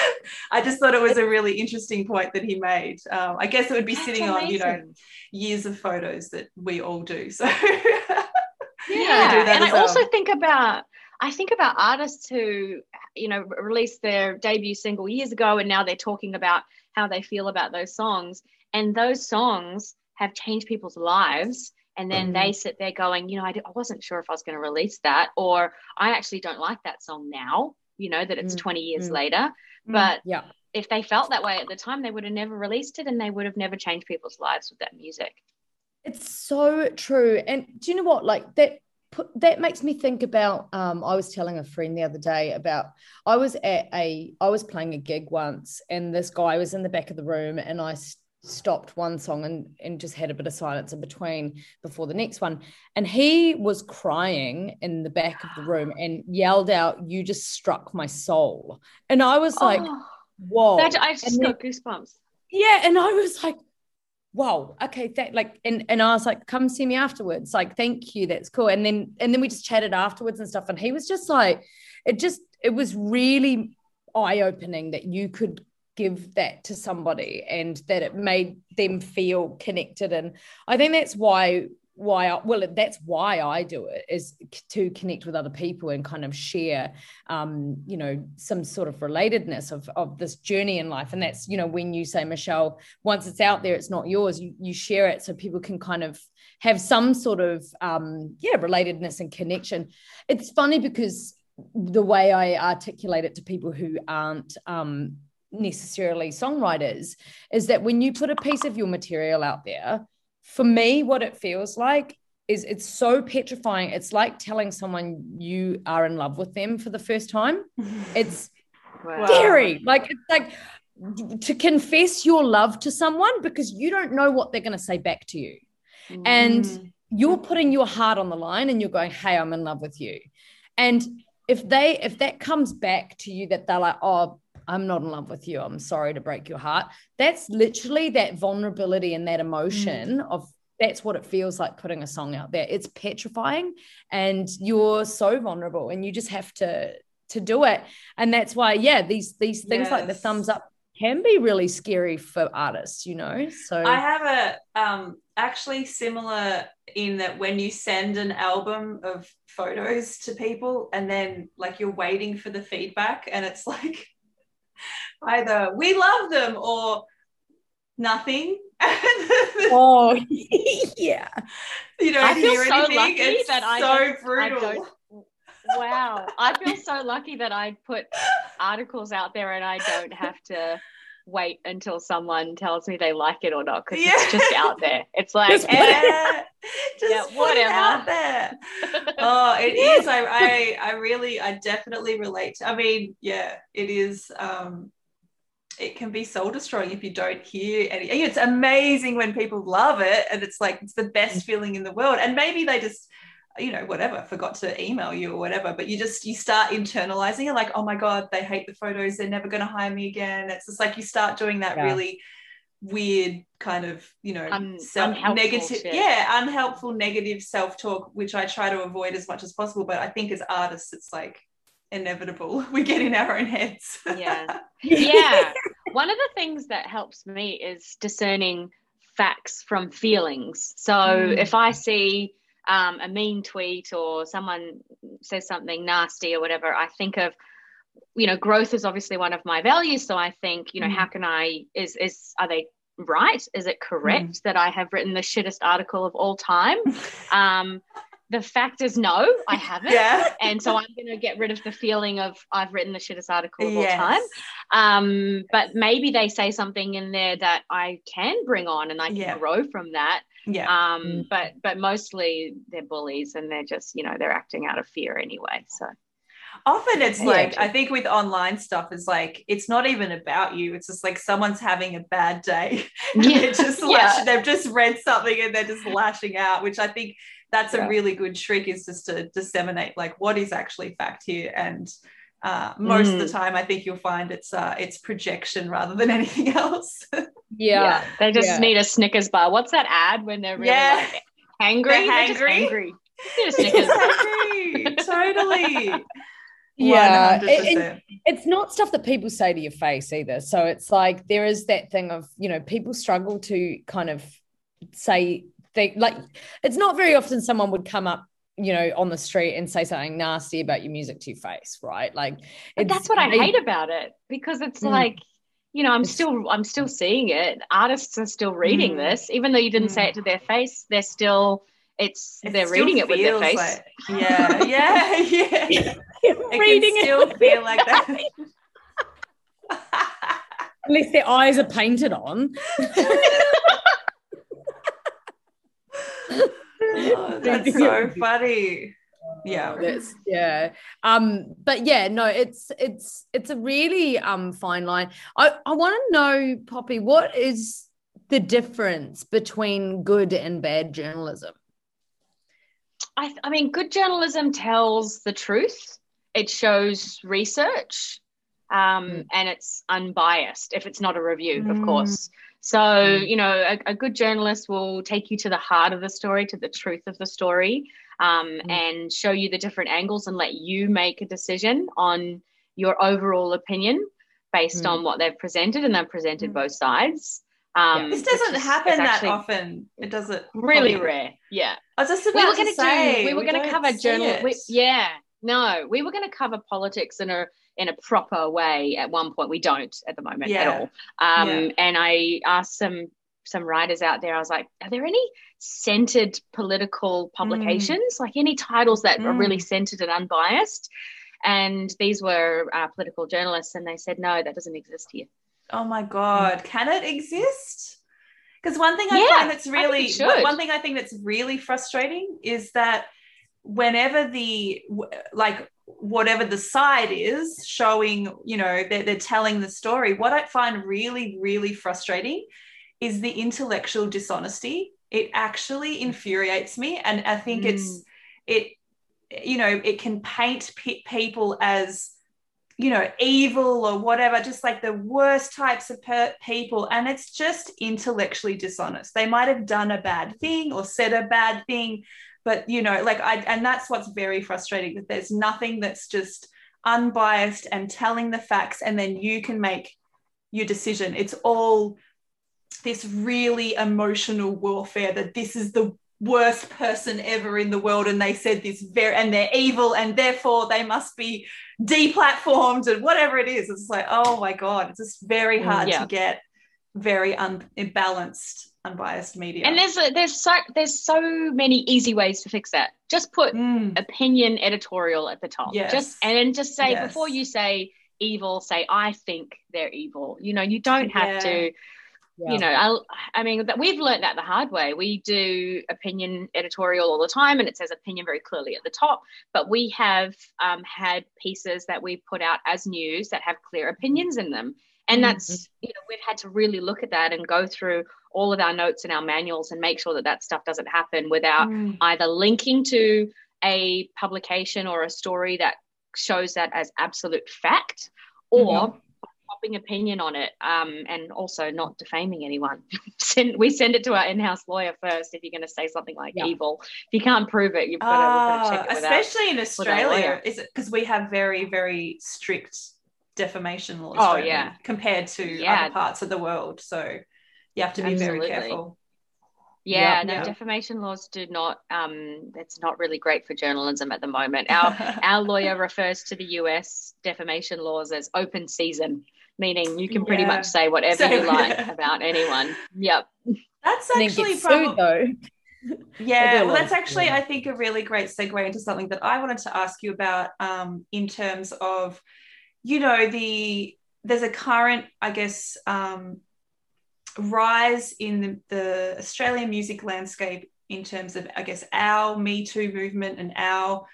i just thought it was a really interesting point that he made um, i guess it would be that's sitting amazing. on you know years of photos that we all do so yeah and i well. also think about I think about artists who, you know, released their debut single years ago and now they're talking about how they feel about those songs. And those songs have changed people's lives. And then mm-hmm. they sit there going, you know, I, I wasn't sure if I was going to release that, or I actually don't like that song now, you know, that it's mm-hmm. 20 years mm-hmm. later. Mm. But yeah. if they felt that way at the time, they would have never released it and they would have never changed people's lives with that music. It's so true. And do you know what? Like that put, that makes me think about um, i was telling a friend the other day about i was at a i was playing a gig once and this guy was in the back of the room and i st- stopped one song and, and just had a bit of silence in between before the next one. And he was crying in the back of the room and yelled out you just struck my soul. And i was like oh, whoa. that, i just got goosebumps. Yeah and i was like wow okay that like and, and i was like come see me afterwards like thank you that's cool. And then and then we just chatted afterwards and stuff and he was just like it just it was really eye-opening that you could give that to somebody and that it made them feel connected. And i think that's why why I, well that's why I do it is to connect with other people and kind of share um you know some sort of relatedness of of this journey in life. And that's you know when you say Michelle once it's out there it's not yours you, you share it so people can kind of have some sort of um yeah relatedness and connection. It's funny because the way I articulate it to people who aren't um necessarily songwriters is that when you put a piece of your material out there for me, what it feels like is it's so petrifying. It's like telling someone you are in love with them for the first time. It's wow. scary. Like it's like to confess your love to someone because you don't know what they're going to say back to you. Mm. And you're putting your heart on the line and you're going, Hey, I'm in love with you. And if they, if that comes back to you that they're like, Oh, I'm not in love with you. I'm sorry to break your heart. That's literally that vulnerability and that emotion mm. of that's what it feels like putting a song out there. It's petrifying and you're so vulnerable and you just have to to do it. And that's why, yeah, these these things yes. like the thumbs up can be really scary for artists, you know. So I have a um actually similar in that when you send an album of photos to people and then like you're waiting for the feedback and it's like either we love them or nothing. oh yeah. You don't I feel so anything. Lucky it's that I so brutal. I wow. I feel so lucky that I put articles out there and I don't have to wait until someone tells me they like it or not because yeah. it's just out there. It's like just, yeah, just yeah, whatever. out there. oh, it is. I, I I really I definitely relate. I mean, yeah, it is um it can be soul destroying if you don't hear any. It's amazing when people love it and it's like it's the best mm. feeling in the world. And maybe they just you know whatever forgot to email you or whatever but you just you start internalizing it like oh my god they hate the photos they're never going to hire me again it's just like you start doing that yeah. really weird kind of you know Un- self negative shit. yeah unhelpful negative self-talk which i try to avoid as much as possible but i think as artists it's like inevitable we get in our own heads yeah yeah one of the things that helps me is discerning facts from feelings so mm. if i see um, a mean tweet or someone says something nasty or whatever, I think of, you know, growth is obviously one of my values. So I think, you know, mm. how can I, is, is, are they right? Is it correct mm. that I have written the shittest article of all time? um, the fact is no, I haven't. Yeah. And so I'm going to get rid of the feeling of I've written the shittest article of yes. all time. Um, but maybe they say something in there that I can bring on and I can yeah. grow from that. Yeah. Um, mm. but but mostly they're bullies and they're just, you know, they're acting out of fear anyway. So often it's yeah, like i think with online stuff is like it's not even about you it's just like someone's having a bad day yeah. they're just yeah. they've just read something and they're just lashing out which i think that's yeah. a really good trick is just to disseminate like what is actually fact here and uh, most mm. of the mm. time, I think you'll find it's uh, it's projection rather than anything else. yeah. yeah. they just yeah. need a Snickers bar. What's that ad when they're really yeah. like hangry? They're hangry. hangry. Snickers hangry. totally. Yeah, it, it's not stuff that people say to your face either. So it's like there is that thing of you know people struggle to kind of say they like it's not very often someone would come up you know on the street and say something nasty about your music to your face right? Like that's what i they, hate about it because it's mm, like you know i'm still i'm still seeing it. Artists are still reading mm, this. Even though you didn't mm. say it to their face they're still it's it they're reading it with their face. like, yeah yeah yeah. It reading can still it feel like that. unless their eyes are painted on oh, that's so funny. Yeah. That's yeah. Um but yeah no it's it's it's a really um fine line. I i want to know poppy what is the difference between good and bad journalism? I i mean good journalism tells the truth. It shows research um, mm. and it's unbiased if it's not a review mm. of course so, mm. you know, a, a, good journalist will take you to the heart of the story, to the truth of the story, um, mm. and show you the different angles and let you make a decision on your overall opinion based mm. on what they've presented. And they've presented mm. both sides. Um, this doesn't happen that often. It doesn't. Really rare. Yeah. I was just about we were gonna say, do, we were going to cover journal. yeah. No, we were going to cover politics in a in a proper way at one point. We don't at the moment yeah. at all. Um, yeah. And I asked some some writers out there. I was like, are there any centered political publications, mm. like any titles that mm. are really mm. centered and unbiased? And these were uh, political journalists, and they said, no, that doesn't exist here. Oh my god, can it exist? Because one thing I yeah, find that's really one thing I think that's really frustrating is that whenever the like whatever the side is showing, you know, they're, they're telling the story, what I find really, really frustrating is the intellectual dishonesty. It actually infuriates me. And I think mm. it's, it, you know, it can paint p- people as, you know, evil or whatever, just like the worst types of per- people. And it's just intellectually dishonest. They might have done a bad thing or said a bad thing, but you know like i and that's what's very frustrating that there's nothing that's just unbiased and telling the facts and then you can make your decision it's all this really emotional warfare that this is the worst person ever in the world and they said this very and they're evil and therefore they must be deplatformed and whatever it is it's like oh my god it's just very hard yeah. to get very unbalanced unbiased media. And there's a, there's so there's so many easy ways to fix that. Just put mm. opinion editorial at the top. Yes. Just and then just say yes. before you say evil, say I think they're evil. You know, you don't have yeah. to. Yeah. You know, I, I mean, that we've learned that the hard way. We do opinion editorial all the time, and it says opinion very clearly at the top. But we have um, had pieces that we put out as news that have clear opinions in them, and mm-hmm. that's you know we've had to really look at that and go through all of our notes and our manuals and make sure that that stuff doesn't happen without mm. either linking to a publication or a story that shows that as absolute fact or mm-hmm. popping opinion on it um, and also not defaming anyone send, we send it to our in-house lawyer first if you're going to say something like yeah. evil if you can't prove it you've got to, uh, check it out. especially in australia is it because we have very very strict defamation laws oh yeah compared to yeah. other parts of the world so you have to be Absolutely. very careful yeah, yep, no, yep. defamation laws do not. Um, it's not really great for journalism at the moment. Our our lawyer refers to the U.S. defamation laws as open season, meaning you can pretty yeah. much say whatever so, you like yeah. about anyone. Yep. That's actually probably though. Yeah, well, that's actually I think a really great segue into something that I wanted to ask you about um, in terms of, you know, the there's a current, I guess, um, rise in the, the Australian music landscape in terms of, I guess, our Me Too movement and our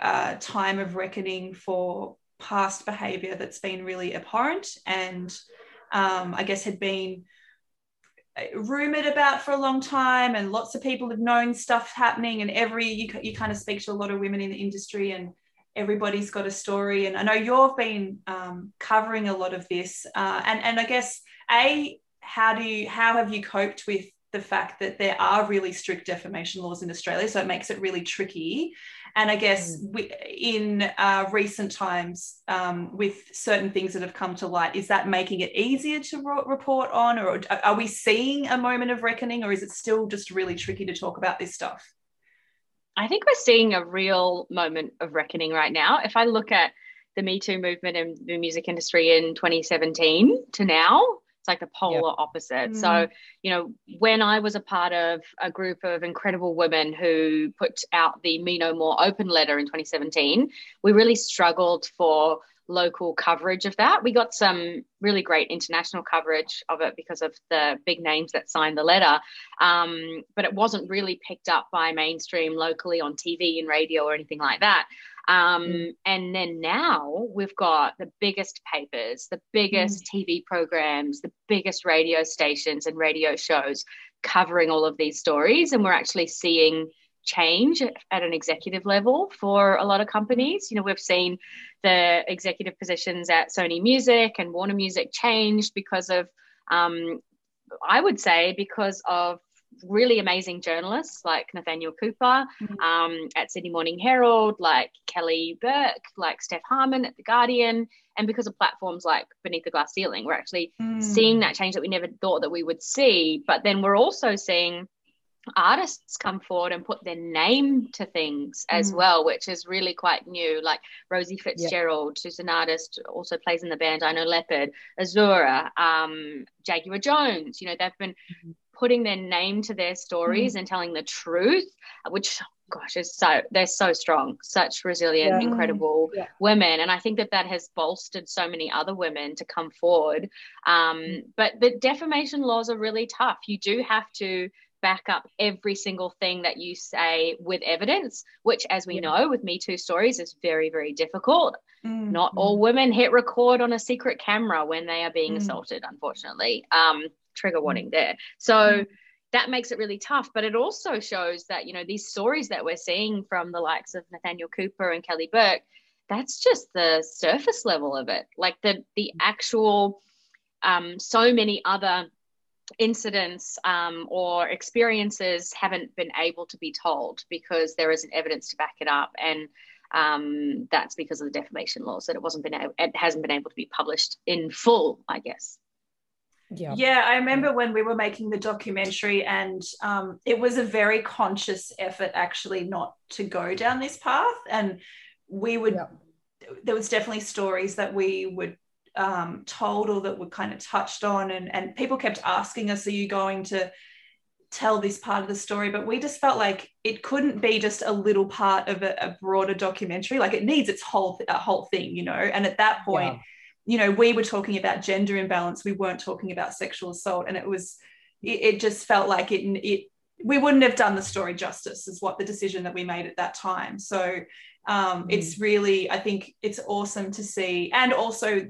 uh, time of reckoning for past behaviour that's been really abhorrent and um, I guess had been uh, rumored about for a long time and lots of people have known stuff happening and every you, you kind of speak to a lot of women in the industry and everybody's got a story and i know you've been um, covering a lot of this uh, and and i guess a how do you how have you coped with the fact that there are really strict defamation laws in Australia, so it makes it really tricky. And I guess mm. we, in uh, recent times, um, with certain things that have come to light, is that making it easier to ro- report on, or are we seeing a moment of reckoning, or is it still just really tricky to talk about this stuff? I think we're seeing a real moment of reckoning right now. If I look at the Me Too movement in the music industry in 2017 to now, it's like the polar yep. opposite. Mm. So, you know, when I was a part of a group of incredible women who put out the Me No More open letter in 2017, we really struggled for local coverage of that. We got some really great international coverage of it because of the big names that signed the letter, um, but it wasn't really picked up by mainstream locally on TV and radio or anything like that. Um, mm. And then now we've got the biggest papers, the biggest mm. TV programs, the biggest radio stations and radio shows covering all of these stories. And we're actually seeing change at an executive level for a lot of companies. You know, we've seen the executive positions at Sony Music and Warner Music changed because of, um, I would say, because of really amazing journalists like Nathanael Cooper mm-hmm. um, at Sydney Morning Herald, like Kelly Burke, like Steph Harmon at The Guardian. And because of platforms like Beneath the Glass Ceiling, we're actually mm. seeing that change that we never thought that we would see. But then we're also seeing artists come forward and put their name to things as mm. well, which is really quite new. Like Rosie Fitzgerald, who's an artist, also plays in the band I Know Leopard, Azura, um, Jaguar Jonze. You know, they've been mm-hmm putting their name to their stories mm. and telling the truth, which gosh, is so they're so strong, such resilient, yeah. incredible yeah. women, and I think that that has bolstered so many other women to come forward. Um, mm. But the defamation laws are really tough. You do have to back up every single thing that you say with evidence, which, as we yeah. know, with Me Too stories, is very, very difficult. Mm. Not all women hit record on a secret camera when they are being mm. assaulted, unfortunately. Um, trigger mm. warning there. So mm that makes it really tough. But it also shows that, you know, these stories that we're seeing from the likes of Nathanael Cooper and Kelly Burke, that's just the surface level of it. Like the the actual um, so many other incidents um, or experiences haven't been able to be told because there isn't evidence to back it up and um, that's because of the defamation laws that it wasn't been it hasn't been able to be published in full i guess yeah. Yeah i remember when we were making the documentary and um, it was a very conscious effort actually not to go down this path. And we would yeah. there was definitely stories that we would um, told or that were kind of touched on and and people kept asking us are you going to tell this part of the story? But we just felt like it couldn't be just a little part of a, a broader documentary. Like it needs its whole a whole thing you know? And at that point yeah you know we were talking about gender imbalance we weren't talking about sexual assault and it was it, it, just felt like it it we wouldn't have done the story justice is what the decision that we made at that time so um, mm. it's really i think it's awesome to see and also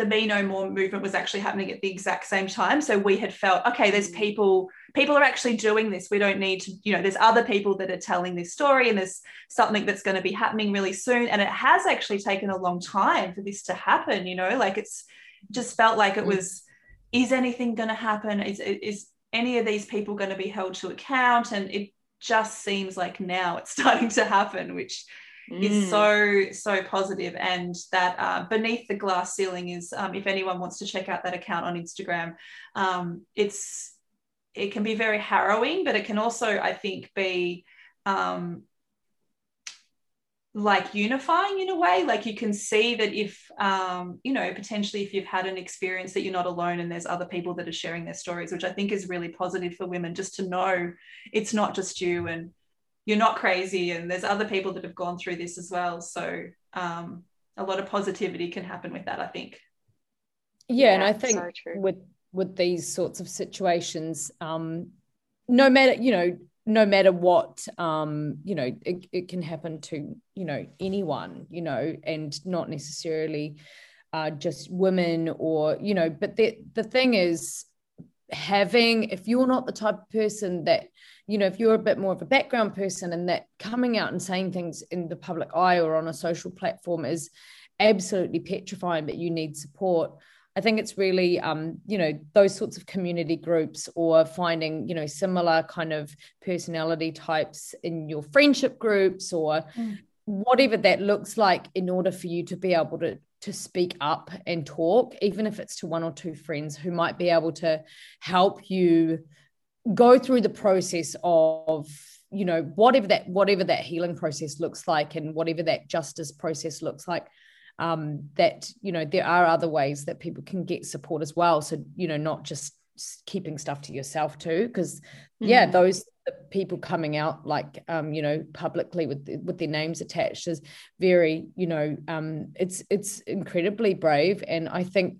the Me No More movement was actually happening at the exact same time. So we had felt, okay, there's mm. people, people are actually doing this. We don't need to, you know, there's other people that are telling this story and there's something that's going to be happening really soon. And it has actually taken a long time for this to happen, you know, like it's just felt like it mm. was, is anything going to happen? Is, is any of these people going to be held to account? And it just seems like now it's starting to happen, which mm. is so so positive and that uh, beneath the glass ceiling is um, if anyone wants to check out that account on instagram um, it's it can be very harrowing but it can also i think be um, like unifying in a way like you can see that if um, you know potentially if you've had an experience that you're not alone and there's other people that are sharing their stories which i think is really positive for women just to know it's not just you and you're not crazy and there's other people that have gone through this as well. So um, a lot of positivity can happen with that i think. Yeah, yeah and i think so with with these sorts of situations um, no matter you know no matter what um, you know it, it can happen to you know anyone you know and not necessarily uh, just women or you know but the the thing is having if you're not the type of person that you know if you're a bit more of a background person and that coming out and saying things in the public eye or on a social platform is absolutely petrifying but you need support i think it's really um, you know those sorts of community groups or finding you know similar kind of personality types in your friendship groups or mm. whatever that looks like in order for you to be able to to speak up and talk even if it's to one or two friends who might be able to help you go through the process of you know whatever that whatever that healing process looks like and whatever that justice process looks like um, that you know there are other ways that people can get support as well so you know not just keeping stuff to yourself too because mm-hmm. yeah those people coming out like um, you know publicly with with their names attached is very you know um, it's it's incredibly brave and i think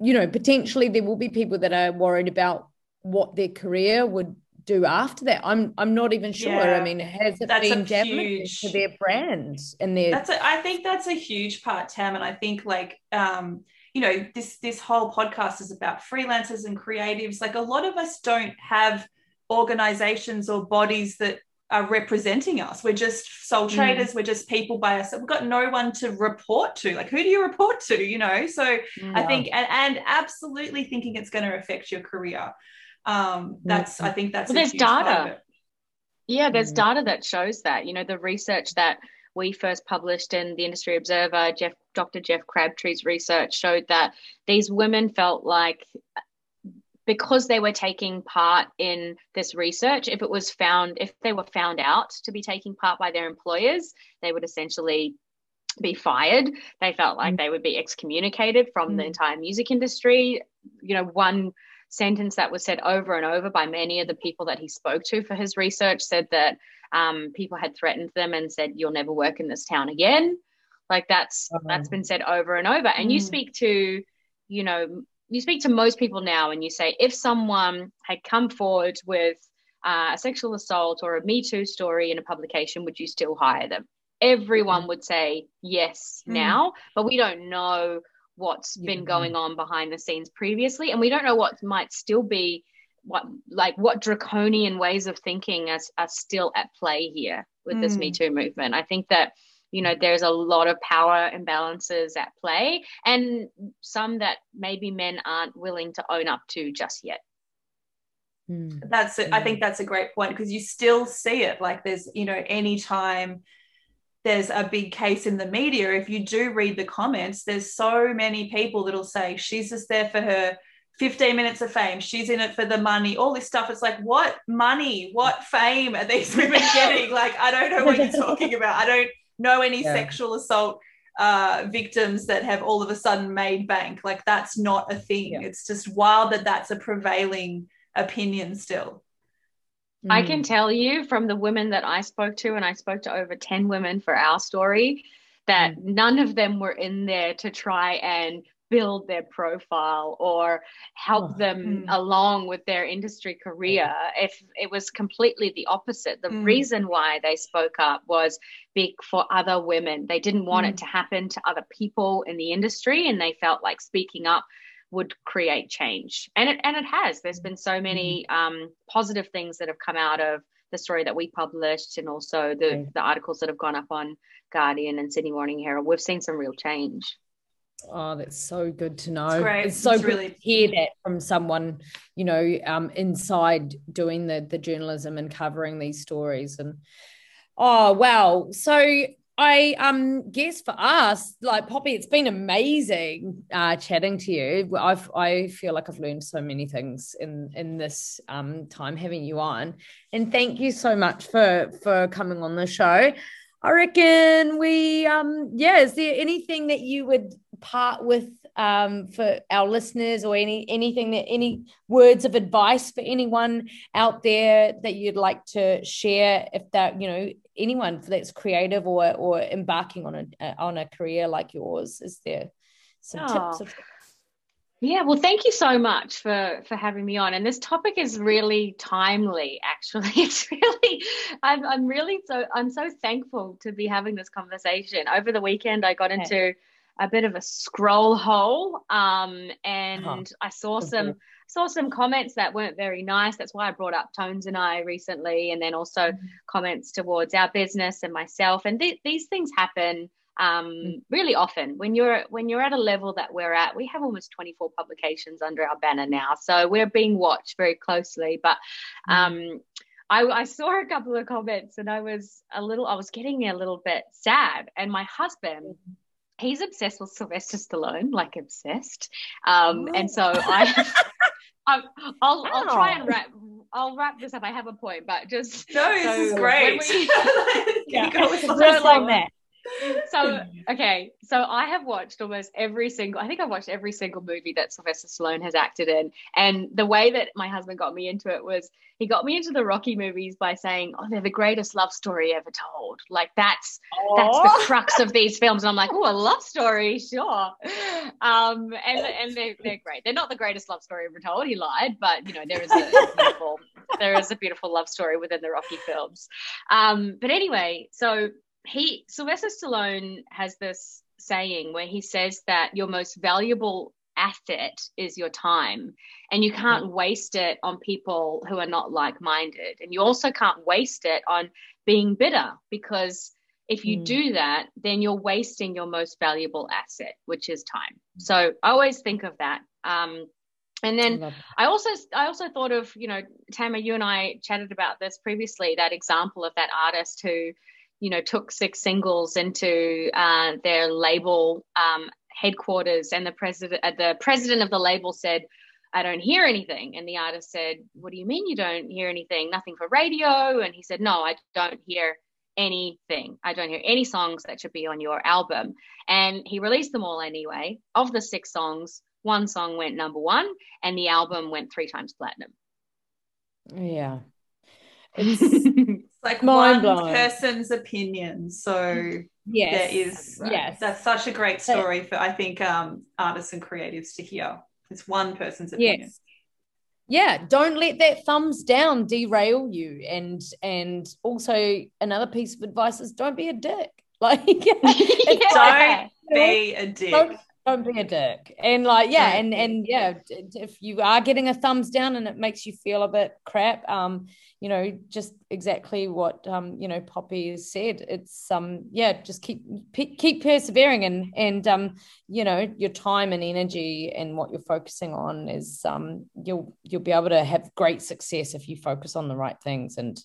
you know potentially there will be people that are worried about what their career would do after that. I'm I'm not even sure. Yeah, I mean, has it been damaged to their brand and their? That's a, I think that's a huge part, Tam, and I think like um, you know this this whole podcast is about freelancers and creatives. Like a lot of us don't have organizations or bodies that are representing us. We're just sole mm. traders. Mm. We're just people by us. We've got no one to report to. Like, who do you report to? You know. So yeah. I think, and, and absolutely thinking it's going to affect your career um, that's I think that's well, there's data. Yeah, there's mm. data that shows that. You know, the research that we first published in the Industry Observer, Jeff, Dr. Jeff Crabtree's research showed that these women felt like because they were taking part in this research, if it was found, if they were found out to be taking part by their employers, they would essentially be fired. They felt like mm. they would be excommunicated from mm. the entire music industry. You know, one sentence that was said over and over by many of the people that he spoke to for his research said that um, people had threatened them and said, "You'll never work in this town again." Like that's uh-huh. that's been said over and over. And mm. you speak to, you know, you speak to most people now, and you say if someone had come forward with uh, a sexual assault or a Me Too story in a publication, would you still hire them? Everyone mm. would say yes mm. now, but we don't know what's yeah. been going on behind the scenes previously, and we don't know what might still be what like what draconian ways of thinking are, are still at play here with mm. this Me Too movement. I think that you know there's a lot of power imbalances at play, and some that maybe men aren't willing to own up to just yet. Mm. That's it. I think that's a great point because you still see it. Like there's you know anytime there's a big case in the media, if you do read the comments, there's so many people that'll say she's just there for her 15 minutes of fame. She's in it for the money, all this stuff. It's like, what money, what fame are these women getting? like, I don't know what you're talking about. I don't know any yeah. sexual assault uh, victims that have all of a sudden made bank. Like, that's not a thing. Yeah. It's just wild that that's a prevailing opinion still. I can mm. tell you from the women that I spoke to, and I spoke to over 10 women for our story, that mm. none of them were in there to try and build their profile or help oh, them mm. along with their industry career if it was completely the opposite the mm. reason why they spoke up was big for other women they didn't want mm. it to happen to other people in the industry and they felt like speaking up would create change and it and it has there's been so many mm. um, positive things that have come out of the story that we published and also the, the articles that have gone up on guardian and sydney morning herald we've seen some real change Oh, that's so good to know. It's, it's so it's good really... to hear that from someone, you know, um, inside doing the the journalism and covering these stories. And oh wow. So I um guess for us, like Poppy, it's been amazing uh chatting to you. I've I feel like I've learned so many things in in this um time having you on. And thank you so much for for coming on the show. I reckon we um yeah, is there anything that you would part with um, for our listeners or any anything that any words of advice for anyone out there that you'd like to share if that you know anyone that's creative or or embarking on a on a career like yours is there some oh. tips of- yeah, well, thank you so much for for having me on. And this topic is really timely. Actually, it's really, I'm I'm really so I'm so thankful to be having this conversation. Over the weekend, I got into a bit of a scroll hole um, and. I saw some saw some comments that weren't very nice. That's why I brought up Tones and I recently, and then also mm-hmm. comments towards our business and myself. And th- these things happen um, mm-hmm. really often when you're when you're at a level that we're at. We have almost 24 publications under our banner now, so we're being watched very closely. But mm-hmm. um, I, I, saw a couple of comments and I was a little, I was getting a little bit sad. And my husband mm-hmm he's obsessed with Sylvester Stallone, like obsessed. Um, and so I, I will I'll try and wrap. I'll wrap this up. I have a point, but just no, this so is great. We, yeah, go with like that so okay so i have watched almost every single i think i've watched every single movie that sylvester stallone has acted in. And the way that my husband got me into it was he got me into the rocky movies by saying oh they're the greatest love story ever told. Like that's Aww. that's the crux of these films. And i'm like oh a love story sure. Um and and they're, they're great. They're not the greatest love story ever told he lied but you know there is a beautiful there is a beautiful love story within the rocky films. Um but anyway so he Sylvester Stallone has this saying where he says that your most valuable asset is your time and you can't mm-hmm. waste it on people who are not like-minded and you also can't waste it on being bitter because if you mm. do that then you're wasting your most valuable asset which is time mm. so i always think of that um, and then I, I, also I also thought of you know Tama you and I chatted about this previously that example of that artist who you know, took six singles into uh, their label um, headquarters, and the president, uh, the president of the label said, "I don't hear anything." And the artist said, "What do you mean you don't hear anything? Nothing for radio?" And he said, "No, I don't hear." anything. I don't hear any songs that should be on your album. And he released them all anyway. Of the six songs, one song went number one, and the album went three times platinum. Yeah. It's like one person's opinion. So yes. there is yes. that's such a great story for I think um, artists and creatives to hear. It's one person's opinion. Yes. Yeah, don't let that thumbs down derail you. And and also another piece of advice is don't be a dick. Like don't be a dick. Don't, don't be a dick. And like yeah and and yeah if you are getting a thumbs down and it makes you feel a bit crap um you know just exactly what um you know poppy has said. It's um yeah just keep keep persevering and and um you know your time and energy and what you're focusing on is um you'll you'll be able to have great success if you focus on the right things. And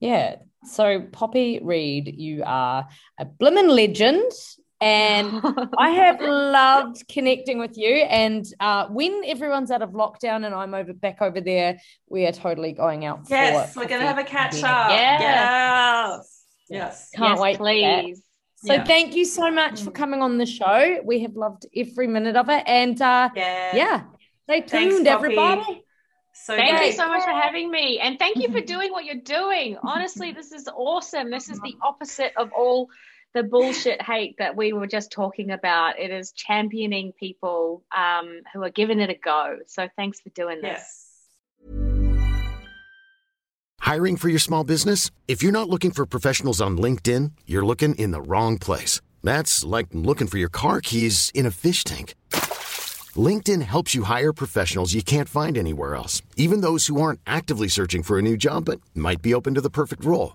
yeah so poppy Reid you are a blimmin legend and I have loved connecting with you. And uh, when everyone's out of lockdown and I'm over back over there, we are totally going out. Yes, we're going to have a catch up. Yes. Yes. Yes. Can't yes, wait. Please. So yeah. thank you so much for mm. coming on the show. We have loved every minute of it. And uh, yeah. yeah, stay tuned, Thanks, everybody. So thank great. you so much for having me. And thank you for doing what you're doing. Honestly, this is awesome. This is the opposite of all the bullshit hate that we were just talking about. It is championing people um, who are giving it a go. So thanks for doing this. Yes. Hiring for your small business? If you're not looking for professionals on LinkedIn, you're looking in the wrong place. That's like looking for your car keys in a fish tank. LinkedIn helps you hire professionals you can't find anywhere else, even those who aren't actively searching for a new job but might be open to the perfect role.